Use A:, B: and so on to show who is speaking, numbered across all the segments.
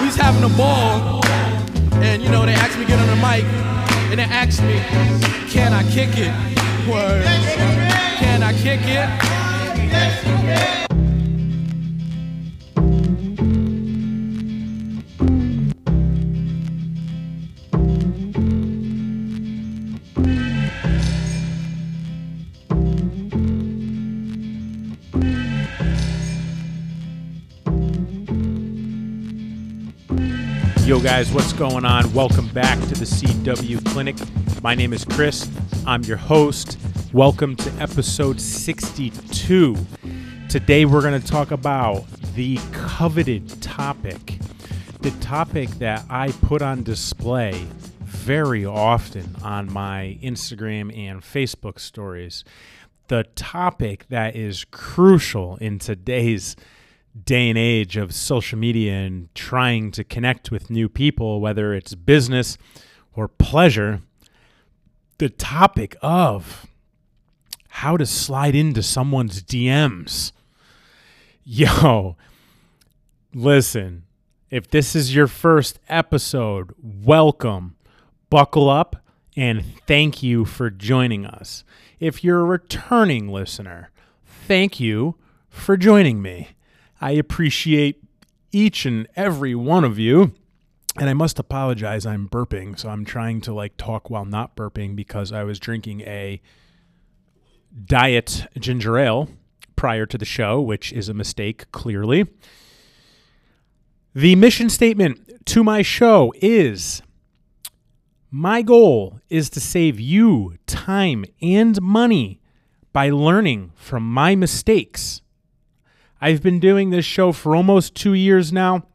A: we was having a ball, and you know they asked me to get on the mic, and they asked me, can I kick it? Word. Can I kick it?
B: Guys, what's going on? Welcome back to the CW Clinic. My name is Chris. I'm your host. Welcome to episode 62. Today, we're going to talk about the coveted topic, the topic that I put on display very often on my Instagram and Facebook stories. The topic that is crucial in today's day and age of social media and trying to connect with new people, whether it's business or pleasure, the topic of how to slide into someone's DMs. Yo, listen, if this is your first episode, welcome, buckle up, and thank you for joining us. If you're a returning listener, thank you for joining me. I appreciate each and every one of you. And I must apologize, I'm burping, so I'm trying to like talk while not burping because I was drinking a diet ginger ale prior to the show, which is a mistake, clearly. The mission statement to my show is my goal is to save you time and money by learning from my mistakes I've been doing this show for almost two years now.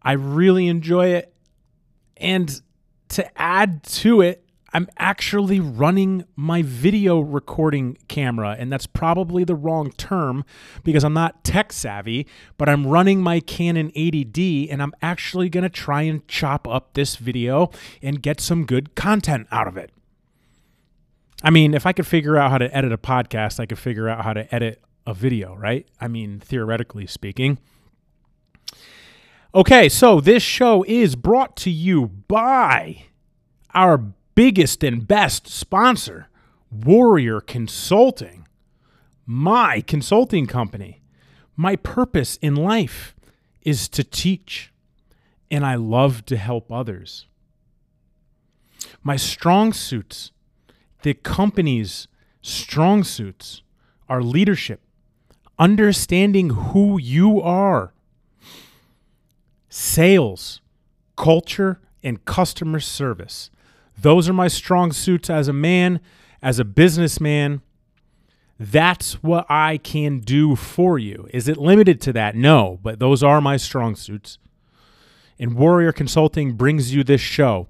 B: I really enjoy it. And to add to it, I'm actually running my video recording camera, and that's probably the wrong term because I'm not tech savvy, but I'm running my Canon 80D and I'm actually going to try and chop up this video and get some good content out of it. I mean, if I could figure out how to edit a podcast, I could figure out how to edit a video, right? I mean, theoretically speaking. Okay, so this show is brought to you by our biggest and best sponsor, Warrior Consulting, my consulting company. My purpose in life is to teach, and I love to help others. My strong suits, the company's strong suits, are leadership, understanding who you are, sales, culture, and customer service. Those are my strong suits as a man, as a businessman. That's what I can do for you. Is it limited to that? No, but those are my strong suits. And Warrior Consulting brings you this show.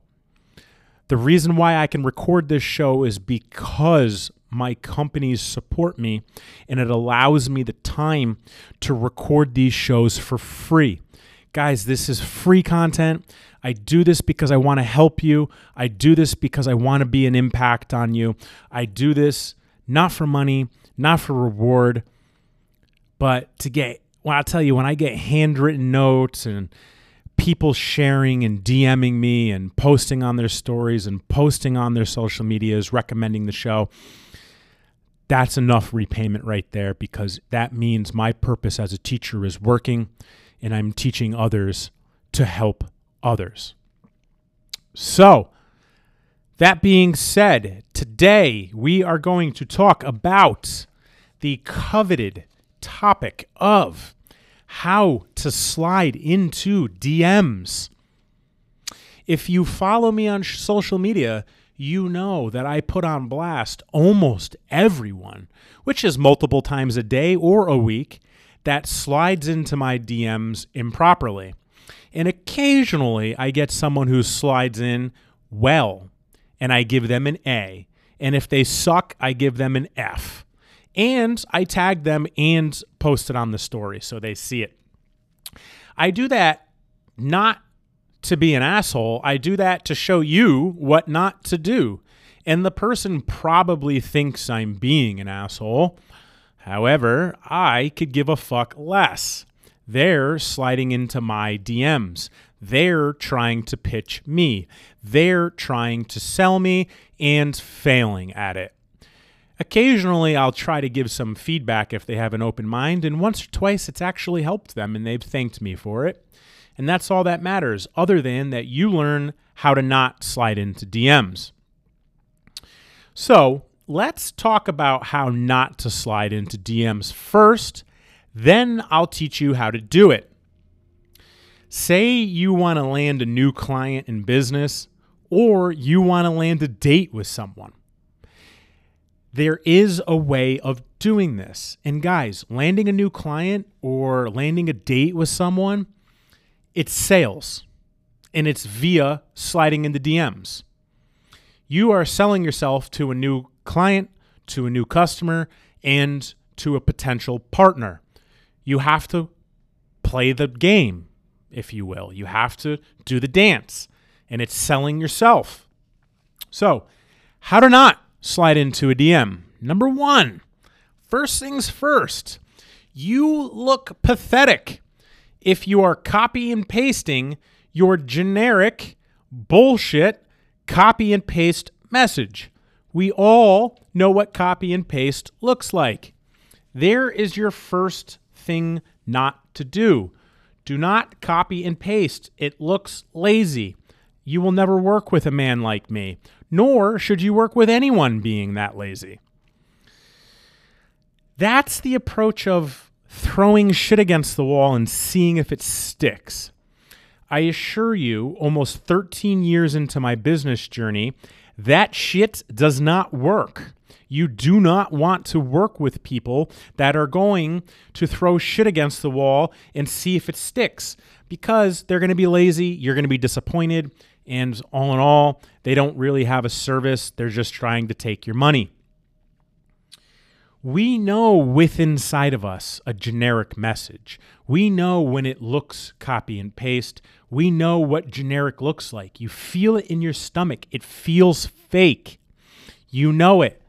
B: The reason why I can record this show is because my companies support me and it allows me the time to record these shows for free. Guys, this is free content. I do this because I want to help you. I do this because I want to be an impact on you. I do this not for money, not for reward, but to get, well, I'll tell you, when I get handwritten notes and people sharing and DMing me and posting on their stories and posting on their social medias, recommending the show, that's enough repayment right there because that means my purpose as a teacher is working and I'm teaching others to help others. So, that being said, today we are going to talk about the coveted topic of how to slide into DMs. If you follow me on social media, you know that I put on blast almost everyone, which is multiple times a day or a week, that slides into my DMs improperly. And occasionally I get someone who slides in well, and I give them an A. And if they suck, I give them an F. And I tag them and post it on the story so they see it. I do that not to be an asshole. I do that to show you what not to do. And the person probably thinks I'm being an asshole. However, I could give a fuck less. They're sliding into my DMs. They're trying to pitch me. They're trying to sell me and failing at it. Occasionally, I'll try to give some feedback if they have an open mind, and once or twice it's actually helped them and they've thanked me for it. And that's all that matters, other than that you learn how to not slide into DMs. So, let's talk about how not to slide into DMs first, then I'll teach you how to do it. Say you want to land a new client in business, or you want to land a date with someone. There is a way of doing this. And guys, landing a new client or landing a date with someone, it's sales and it's via sliding into DMs. You are selling yourself to a new client, to a new customer, and to a potential partner. You have to play the game, if you will. You have to do the dance, and it's selling yourself. So, how to not slide into a DM. Number one, first things first, you look pathetic if you are copy and pasting your generic bullshit copy and paste message. We all know what copy and paste looks like. There is your first thing not to do. Do not copy and paste. It looks lazy. You will never work with a man like me, nor should you work with anyone being that lazy. That's the approach of throwing shit against the wall and seeing if it sticks. I assure you, almost 13 years into my business journey, that shit does not work. You do not want to work with people that are going to throw shit against the wall and see if it sticks because they're going to be lazy, you're going to be disappointed, and all in all, they don't really have a service. They're just trying to take your money. We know with inside of us a generic message. We know when it looks copy and paste. We know what generic looks like. You feel it in your stomach. It feels fake. You know it.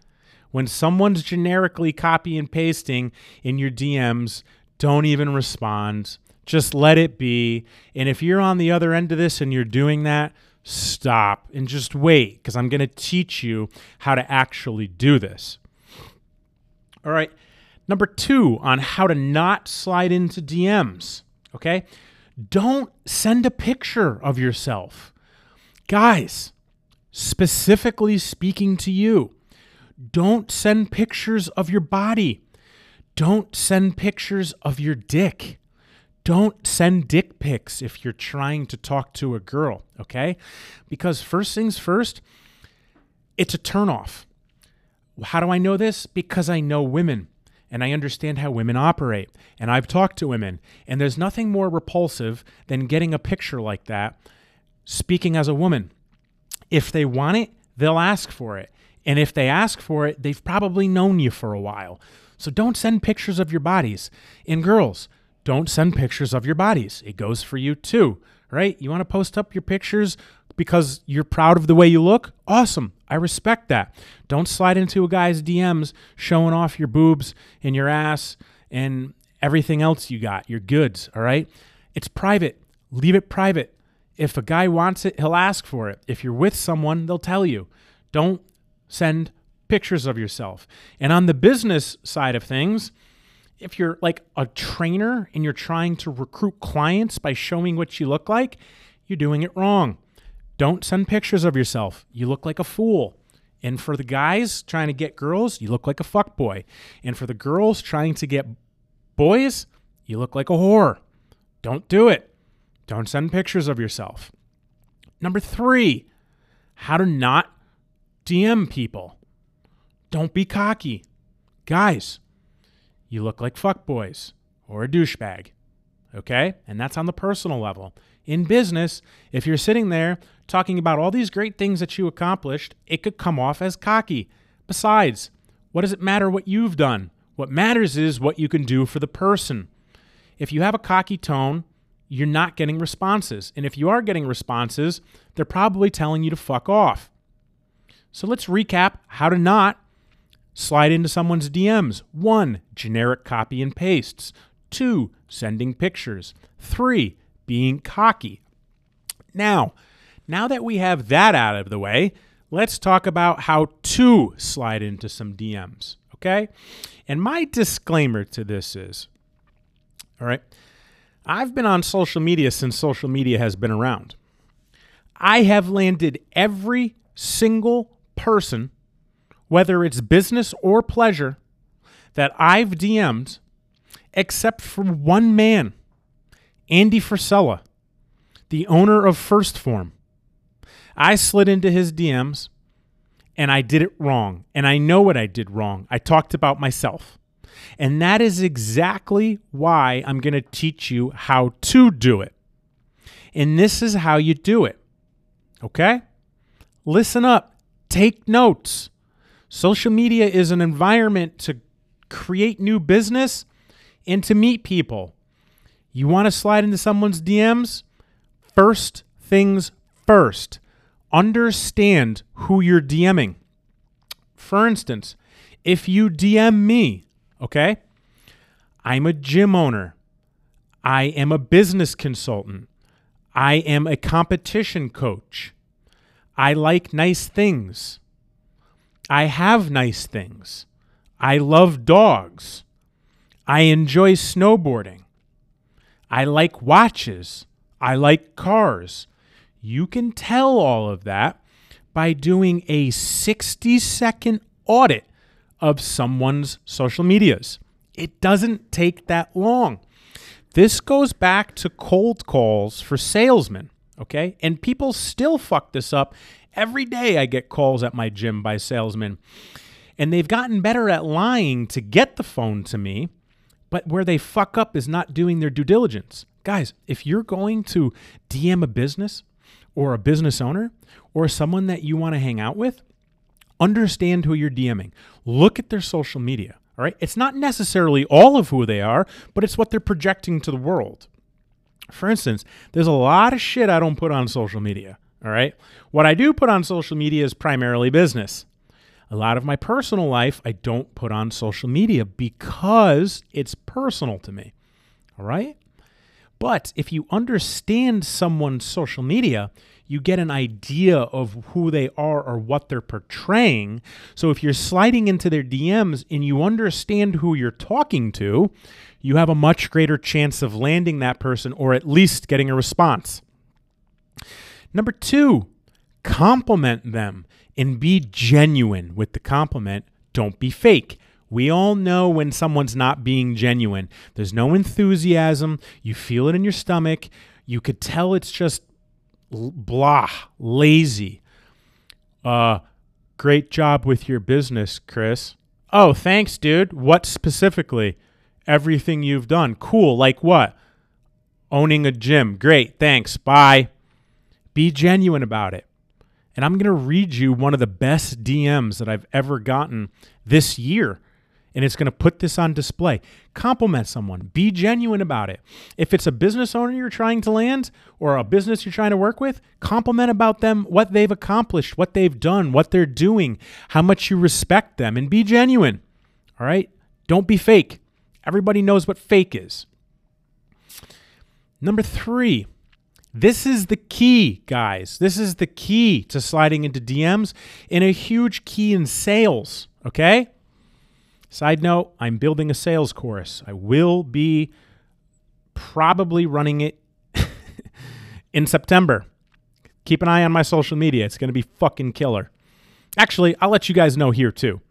B: When someone's generically copy and pasting in your DMs, don't even respond. Just let it be. And if you're on the other end of this and you're doing that, stop and just wait because I'm going to teach you how to actually do this. All right. Number two on how to not slide into DMs. Okay. Don't send a picture of yourself. Guys, specifically speaking to you, don't send pictures of your body. Don't send pictures of your dick. Don't send dick pics if you're trying to talk to a girl, okay? Because first things first, it's a turnoff. How do I know this? Because I know women and I understand how women operate. And I've talked to women, and there's nothing more repulsive than getting a picture like that speaking as a woman. If they want it, they'll ask for it. And if they ask for it, they've probably known you for a while. So don't send pictures of your bodies. And girls, don't send pictures of your bodies. It goes for you too, right? You want to post up your pictures because you're proud of the way you look, awesome. I respect that. Don't slide into a guy's DMs showing off your boobs and your ass and everything else you got, your goods, all right? It's private. Leave it private. If a guy wants it, he'll ask for it. If you're with someone, they'll tell you. Don't send pictures of yourself. And on the business side of things, if you're like a trainer and you're trying to recruit clients by showing what you look like, you're doing it wrong. Don't send pictures of yourself. You look like a fool. And for the guys trying to get girls, you look like a fuck boy. And for the girls trying to get boys, you look like a whore. Don't do it. Don't send pictures of yourself. Number three, how to not DM people. Don't be cocky. Guys, you look like fuck boys or a douchebag. Okay? And that's on the personal level. In business, if you're sitting there talking about all these great things that you accomplished, it could come off as cocky. Besides, what does it matter what you've done? What matters is what you can do for the person. If you have a cocky tone, you're not getting responses. And if you are getting responses, they're probably telling you to fuck off. So let's recap how to not slide into someone's DMs. One, generic copy and pastes. Two, sending pictures. Three, being cocky. Now, now that we have that out of the way, let's talk about how to slide into some DMs, okay? And my disclaimer to this is all right, I've been on social media since social media has been around. I have landed every single person, whether it's business or pleasure, that I've DM'd, except for one man, Andy Frisella, the owner of First Form. I slid into his DMs and I did it wrong. And I know what I did wrong. I talked about myself. And that is exactly why I'm going to teach you how to do it. And this is how you do it. Okay? Listen up, take notes. Social media is an environment to create new business and to meet people. You want to slide into someone's DMs? First things first. Understand who you're DMing. For instance, if you DM me, okay, I'm a gym owner. I am a business consultant. I am a competition coach. I like nice things. I have nice things. I love dogs. I enjoy snowboarding. I like watches. I like cars. You can tell all of that by doing a 60 second audit of someone's social medias. It doesn't take that long. This goes back to cold calls for salesmen, okay? And people still fuck this up. Every day I get calls at my gym by salesmen, and they've gotten better at lying to get the phone to me, but where they fuck up is not doing their due diligence. Guys, if you're going to DM a business or a business owner or someone that you want to hang out with, understand who you're DMing. Look at their social media. All right. It's not necessarily all of who they are, but it's what they're projecting to the world. For instance, there's a lot of shit I don't put on social media. All right. What I do put on social media is primarily business. A lot of my personal life I don't put on social media because it's personal to me. All right. But if you understand someone's social media, you get an idea of who they are or what they're portraying. So if you're sliding into their DMs and you understand who you're talking to, you have a much greater chance of landing that person or at least getting a response. Number two, compliment them and be genuine with the compliment. Don't be fake. We all know when someone's not being genuine. There's no enthusiasm. You feel it in your stomach. You could tell it's just blah, lazy. Uh, great job with your business, Chris. Oh, thanks, dude. What specifically? Everything you've done. Cool. Like what? Owning a gym. Great. Thanks. Bye. Be genuine about it. And I'm going to read you one of the best DMs that I've ever gotten this year and it's going to put this on display. Compliment someone, be genuine about it. If it's a business owner you're trying to land or a business you're trying to work with, compliment about them, what they've accomplished, what they've done, what they're doing, how much you respect them, and be genuine. All right? Don't be fake. Everybody knows what fake is. Number three, this is the key, guys. This is the key to sliding into DMs and a huge key in sales. Okay? Side note, I'm building a sales course. I will be probably running it in September. Keep an eye on my social media. It's going to be fucking killer. Actually, I'll let you guys know here too.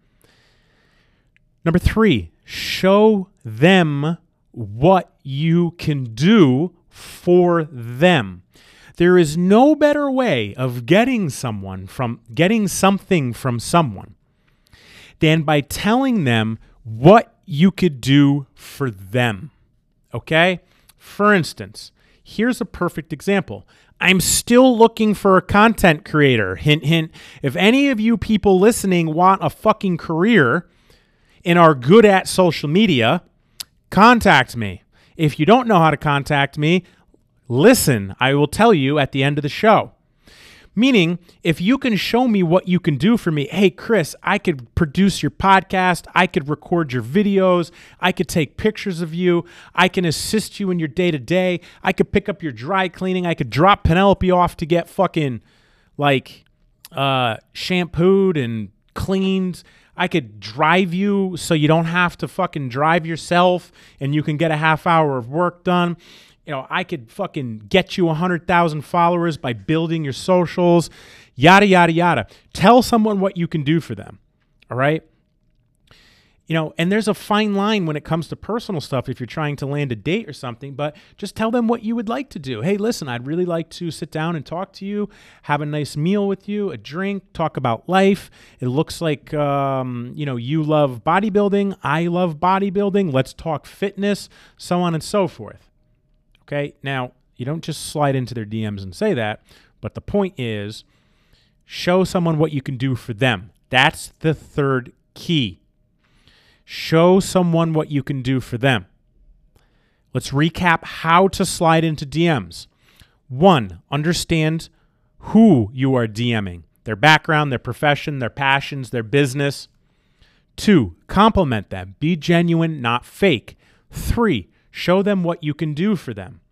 B: Number three, show them what you can do for them. There is no better way of getting someone from getting something from someone than by telling them what you could do for them. Okay? For instance, here's a perfect example. I'm still looking for a content creator. Hint, hint. If any of you people listening want a fucking career and are good at social media, contact me. If you don't know how to contact me, listen. I will tell you at the end of the show. Meaning, if you can show me what you can do for me, hey, Chris, I could produce your podcast, I could record your videos, I could take pictures of you, I can assist you in your day to day, I could pick up your dry cleaning, I could drop Penelope off to get fucking like uh, shampooed and cleaned. I could drive you so you don't have to fucking drive yourself and you can get a half hour of work done you know, I could fucking get you 100,000 followers by building your socials, yada, yada, yada. Tell someone what you can do for them. All right. You know, and there's a fine line when it comes to personal stuff if you're trying to land a date or something, but just tell them what you would like to do. Hey, listen, I'd really like to sit down and talk to you, have a nice meal with you, a drink, talk about life. It looks like, um, you know, you love bodybuilding. I love bodybuilding. Let's talk fitness, so on and so forth. Okay. Now, you don't just slide into their DMs and say that, but the point is show someone what you can do for them. That's the third key. Show someone what you can do for them. Let's recap how to slide into DMs. One, understand who you are DMing, their background, their profession, their passions, their business. Two, compliment them. Be genuine, not fake. Three, Show them what you can do for them.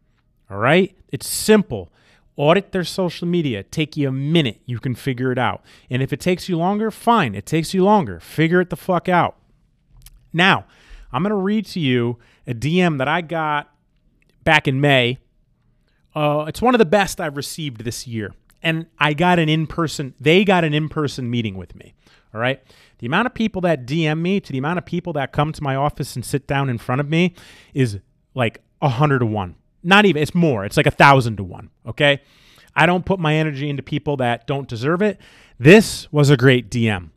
B: All right? It's simple. Audit their social media. Take you a minute. You can figure it out. And if it takes you longer, fine. It takes you longer. Figure it the fuck out. Now, I'm going to read to you a DM that I got back in May. Uh, it's one of the best I've received this year. And I got an in person, they got an in person meeting with me. All right. The amount of people that DM me to the amount of people that come to my office and sit down in front of me is like a hundred to one. Not even, it's more. It's like a thousand to one. Okay. I don't put my energy into people that don't deserve it. This was a great DM. All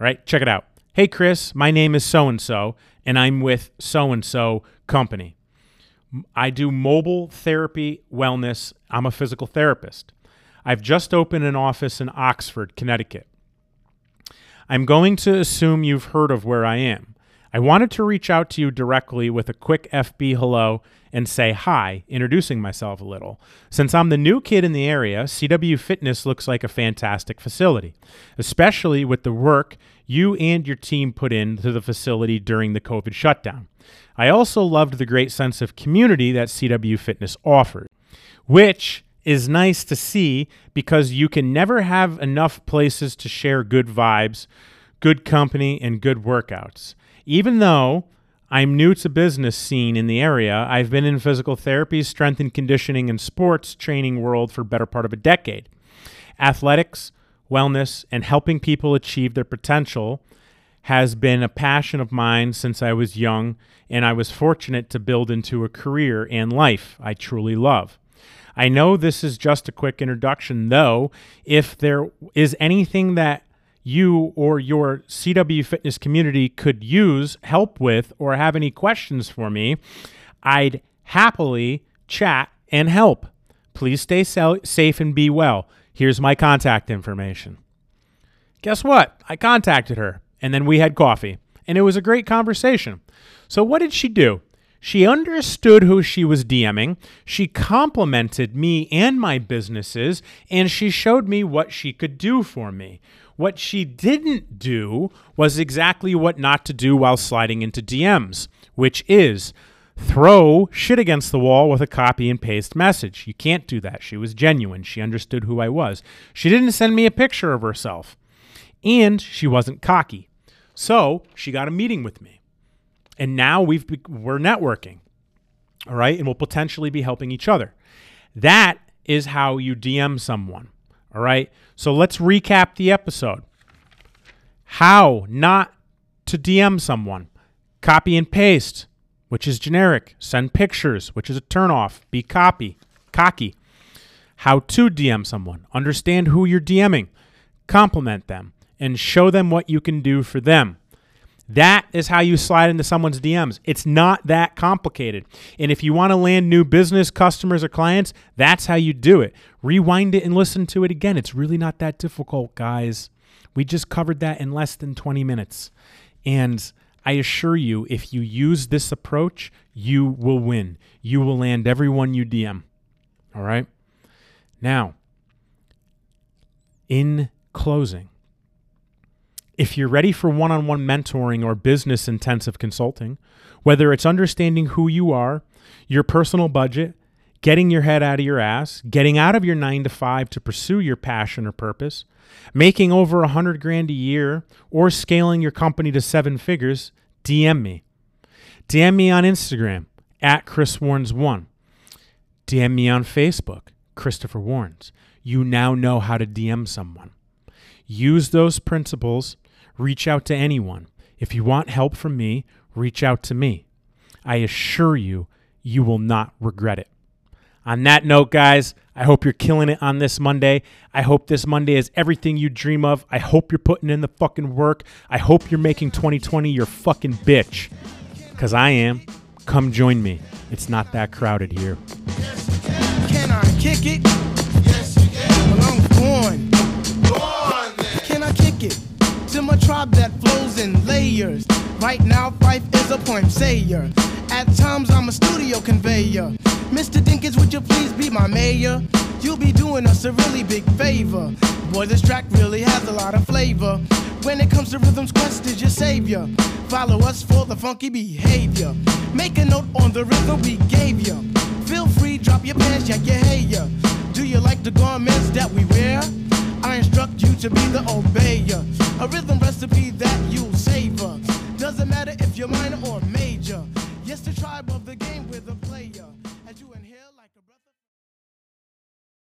B: right. Check it out. Hey, Chris, my name is so and so, and I'm with so and so company. I do mobile therapy wellness. I'm a physical therapist. I've just opened an office in Oxford, Connecticut. I'm going to assume you've heard of where I am. I wanted to reach out to you directly with a quick FB hello and say hi, introducing myself a little. Since I'm the new kid in the area, CW Fitness looks like a fantastic facility, especially with the work you and your team put into the facility during the COVID shutdown. I also loved the great sense of community that CW Fitness offered, which is nice to see because you can never have enough places to share good vibes, good company, and good workouts. Even though I'm new to business scene in the area, I've been in physical therapy, strength and conditioning, and sports training world for better part of a decade. Athletics, wellness, and helping people achieve their potential has been a passion of mine since I was young, and I was fortunate to build into a career and life I truly love. I know this is just a quick introduction, though. If there is anything that you or your CW fitness community could use help with or have any questions for me, I'd happily chat and help. Please stay safe and be well. Here's my contact information. Guess what? I contacted her and then we had coffee, and it was a great conversation. So, what did she do? She understood who she was DMing. She complimented me and my businesses, and she showed me what she could do for me. What she didn't do was exactly what not to do while sliding into DMs, which is throw shit against the wall with a copy and paste message. You can't do that. She was genuine. She understood who I was. She didn't send me a picture of herself, and she wasn't cocky. So she got a meeting with me. And now we've we're networking. All right? And we'll potentially be helping each other. That is how you DM someone. All right. So let's recap the episode. How not to DM someone. Copy and paste, which is generic. Send pictures, which is a turnoff. Be copy, cocky. How to DM someone. Understand who you're DMing. Compliment them and show them what you can do for them. That is how you slide into someone's DMs. It's not that complicated. And if you want to land new business customers or clients, that's how you do it. Rewind it and listen to it again. It's really not that difficult, guys. We just covered that in less than 20 minutes. And I assure you, if you use this approach, you will win. You will land everyone you DM. All right? Now, In closing, if you're ready for one on one mentoring or business intensive consulting, whether it's understanding who you are, your personal budget, getting your head out of your ass, getting out of your nine to five to pursue your passion or purpose, making over a hundred grand a year, or scaling your company to seven figures, DM me. DM me on Instagram at Chris Warnes1. DM me on Facebook, Christopher Warnes. You now know how to DM someone. Use those principles reach out to anyone. If you want help from me, reach out to me. I assure you, you will not regret it. On that note, guys, I hope you're killing it on this Monday. I hope this Monday is everything you dream of. I hope you're putting in the fucking work. I hope you're making 2020 your fucking bitch. Because I am. Come join me. It's not that crowded here.
C: Can I kick it? Yes, you can. Well, I'm born. Born Can I kick it? To my tribe that flows in layers. Right now, Fife is a point sayer. At times, I'm a studio conveyor. Mr. Dinkins, would you please be my mayor? You'll be doing us a really big favor. Boy, this track really has a lot of flavor. When it comes to rhythms, Quest is your savior. Follow us for the funky behavior. Make a note on the rhythm we gave you. Feel free, drop your pants, yank your hair. Do you like the garments that we wear? I instruct you to be the obeyer. A rhythm recipe that you'll savor. Doesn't matter if you're minor or major. Yes, the tribe of the game with a